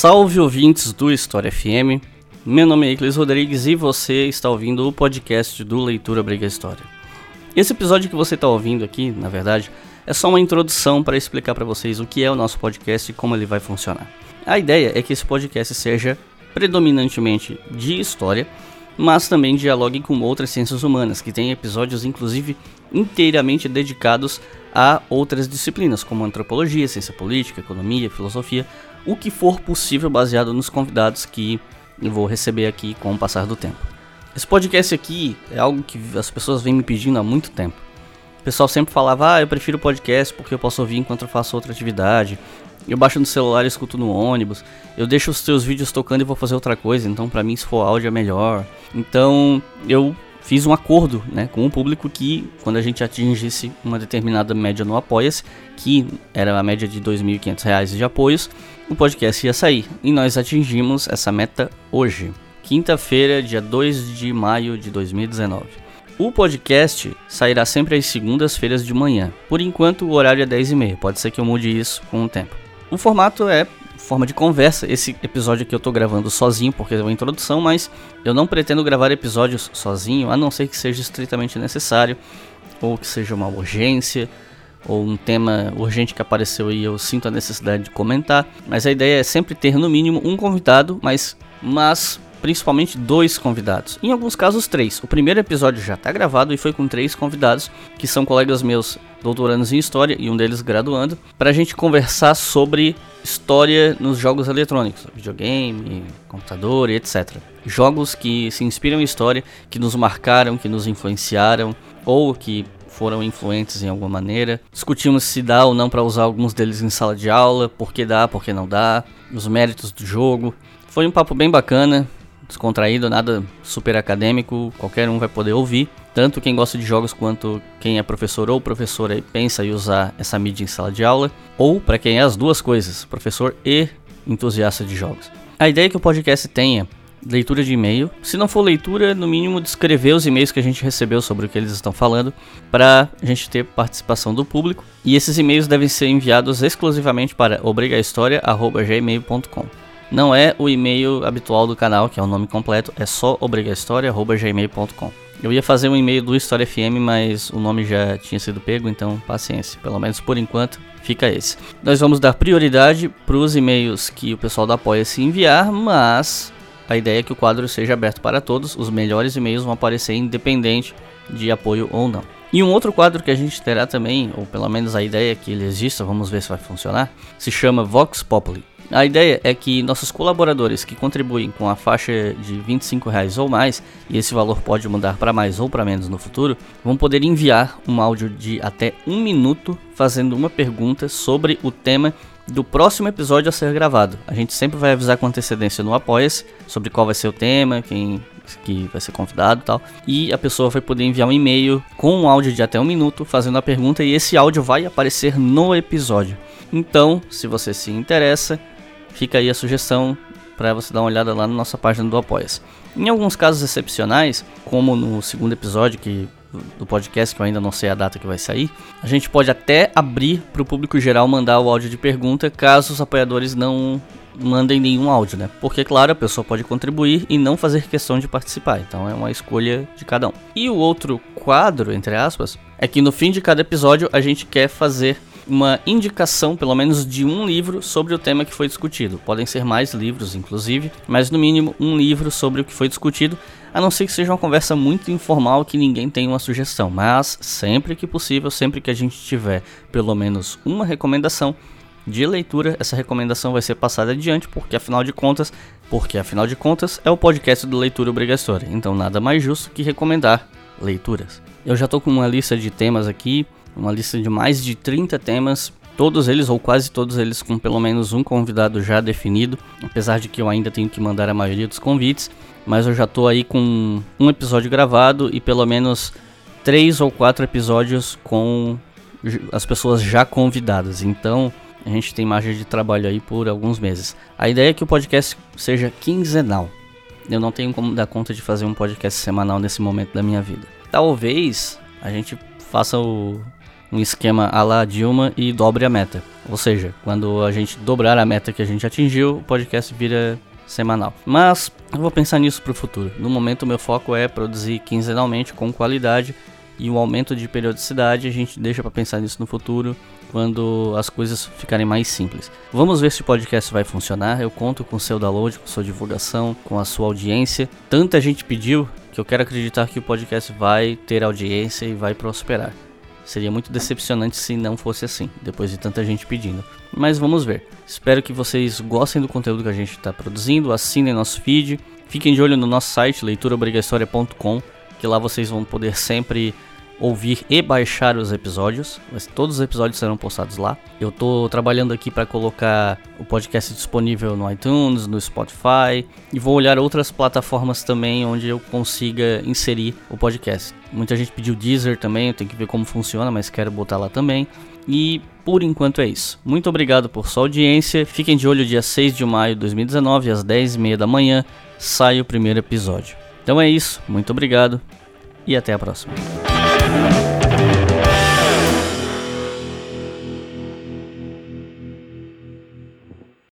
Salve ouvintes do História FM. Meu nome é Iclis Rodrigues e você está ouvindo o podcast do Leitura Briga História. Esse episódio que você está ouvindo aqui, na verdade, é só uma introdução para explicar para vocês o que é o nosso podcast e como ele vai funcionar. A ideia é que esse podcast seja predominantemente de história, mas também dialogue com outras ciências humanas, que tem episódios inclusive inteiramente dedicados a outras disciplinas, como antropologia, ciência política, economia, filosofia, o que for possível baseado nos convidados que vou receber aqui com o passar do tempo. Esse podcast aqui é algo que as pessoas vêm me pedindo há muito tempo. O pessoal sempre falava, ah, eu prefiro podcast porque eu posso ouvir enquanto eu faço outra atividade. Eu baixo no celular e escuto no ônibus. Eu deixo os teus vídeos tocando e vou fazer outra coisa. Então, pra mim, se for áudio é melhor. Então, eu fiz um acordo né, com o público que, quando a gente atingisse uma determinada média no Apoia-se, que era a média de R$ 2.500 de apoios, o podcast ia sair. E nós atingimos essa meta hoje, quinta-feira, dia 2 de maio de 2019. O podcast sairá sempre às segundas-feiras de manhã. Por enquanto, o horário é 10h30. Pode ser que eu mude isso com o tempo. O formato é forma de conversa. Esse episódio aqui eu tô gravando sozinho porque é uma introdução, mas eu não pretendo gravar episódios sozinho, a não ser que seja estritamente necessário, ou que seja uma urgência, ou um tema urgente que apareceu e eu sinto a necessidade de comentar. Mas a ideia é sempre ter no mínimo um convidado, mas, mas principalmente dois convidados. Em alguns casos, três. O primeiro episódio já está gravado e foi com três convidados, que são colegas meus doutorandos em História e um deles graduando, para a gente conversar sobre história nos jogos eletrônicos, videogame, computador e etc. Jogos que se inspiram em história, que nos marcaram, que nos influenciaram, ou que foram influentes em alguma maneira. Discutimos se dá ou não para usar alguns deles em sala de aula, por que dá, por que não dá, os méritos do jogo. Foi um papo bem bacana, descontraído, nada super acadêmico, qualquer um vai poder ouvir. Tanto quem gosta de jogos quanto quem é professor ou professora e pensa em usar essa mídia em sala de aula, ou para quem é as duas coisas, professor e entusiasta de jogos. A ideia é que o podcast tenha leitura de e-mail. Se não for leitura, no mínimo descrever os e-mails que a gente recebeu sobre o que eles estão falando, para a gente ter participação do público. E esses e-mails devem ser enviados exclusivamente para obrigahistoria@gmail.com. Não é o e-mail habitual do canal, que é o nome completo, é só obrigahistoria@gmail.com. Eu ia fazer um e-mail do História FM, mas o nome já tinha sido pego, então paciência. Pelo menos por enquanto, fica esse. Nós vamos dar prioridade para os e-mails que o pessoal da Apoia-se enviar, mas a ideia é que o quadro seja aberto para todos. Os melhores e-mails vão aparecer independente de apoio ou não. E um outro quadro que a gente terá também, ou pelo menos a ideia é que ele exista, vamos ver se vai funcionar, se chama Vox Populi. A ideia é que nossos colaboradores que contribuem com a faixa de 25 reais ou mais, e esse valor pode mudar para mais ou para menos no futuro, vão poder enviar um áudio de até um minuto fazendo uma pergunta sobre o tema do próximo episódio a ser gravado. A gente sempre vai avisar com antecedência no Apoia-se sobre qual vai ser o tema, quem que vai ser convidado e tal. E a pessoa vai poder enviar um e-mail com um áudio de até um minuto fazendo a pergunta e esse áudio vai aparecer no episódio. Então, se você se interessa, fica aí a sugestão para você dar uma olhada lá na nossa página do Apoia-se. Em alguns casos excepcionais, como no segundo episódio que do podcast, que eu ainda não sei a data que vai sair, a gente pode até abrir para o público geral mandar o áudio de pergunta, caso os apoiadores não mandem nenhum áudio, né? Porque, claro, a pessoa pode contribuir e não fazer questão de participar, então é uma escolha de cada um. E o outro quadro, entre aspas, é que no fim de cada episódio a gente quer fazer uma indicação, pelo menos, de um livro sobre o tema que foi discutido. Podem ser mais livros, inclusive, mas no mínimo um livro sobre o que foi discutido, a não ser que seja uma conversa muito informal que ninguém tenha uma sugestão. Mas sempre que possível, sempre que a gente tiver pelo menos uma recomendação de leitura, essa recomendação vai ser passada adiante, porque afinal de contas, porque afinal de contas é o podcast do Leitura Obrigatória. Então nada mais justo que recomendar leituras. Eu já tô com uma lista de temas aqui uma lista de mais de 30 temas, todos eles ou quase todos eles com pelo menos um convidado já definido, apesar de que eu ainda tenho que mandar a maioria dos convites, mas eu já tô aí com um episódio gravado e pelo menos três ou quatro episódios com as pessoas já convidadas. Então, a gente tem margem de trabalho aí por alguns meses. A ideia é que o podcast seja quinzenal. Eu não tenho como dar conta de fazer um podcast semanal nesse momento da minha vida. Talvez a gente faça o, um esquema a la Dilma e dobre a meta. Ou seja, quando a gente dobrar a meta que a gente atingiu, o podcast vira semanal. Mas eu vou pensar nisso para o futuro. No momento, meu foco é produzir quinzenalmente com qualidade e o aumento de periodicidade a gente deixa para pensar nisso no futuro quando as coisas ficarem mais simples. Vamos ver se o podcast vai funcionar. Eu conto com seu download, com sua divulgação, com a sua audiência. Tanta gente pediu que eu quero acreditar que o podcast vai ter audiência e vai prosperar. Seria muito decepcionante se não fosse assim, depois de tanta gente pedindo. Mas vamos ver. Espero que vocês gostem do conteúdo que a gente está produzindo, assinem nosso feed, fiquem de olho no nosso site leituraobrigatória.com, que lá vocês vão poder sempre ouvir e baixar os episódios. Mas todos os episódios serão postados lá. Eu estou trabalhando aqui para colocar o podcast disponível no iTunes, no Spotify e vou olhar outras plataformas também onde eu consiga inserir o podcast. Muita gente pediu Deezer também, eu tenho que ver como funciona, mas quero botar lá também. E por enquanto é isso. Muito obrigado por sua audiência. Fiquem de olho dia 6 de maio de 2019, às 10h30 da manhã, sai o primeiro episódio. Então é isso, muito obrigado e até a próxima. Thank you.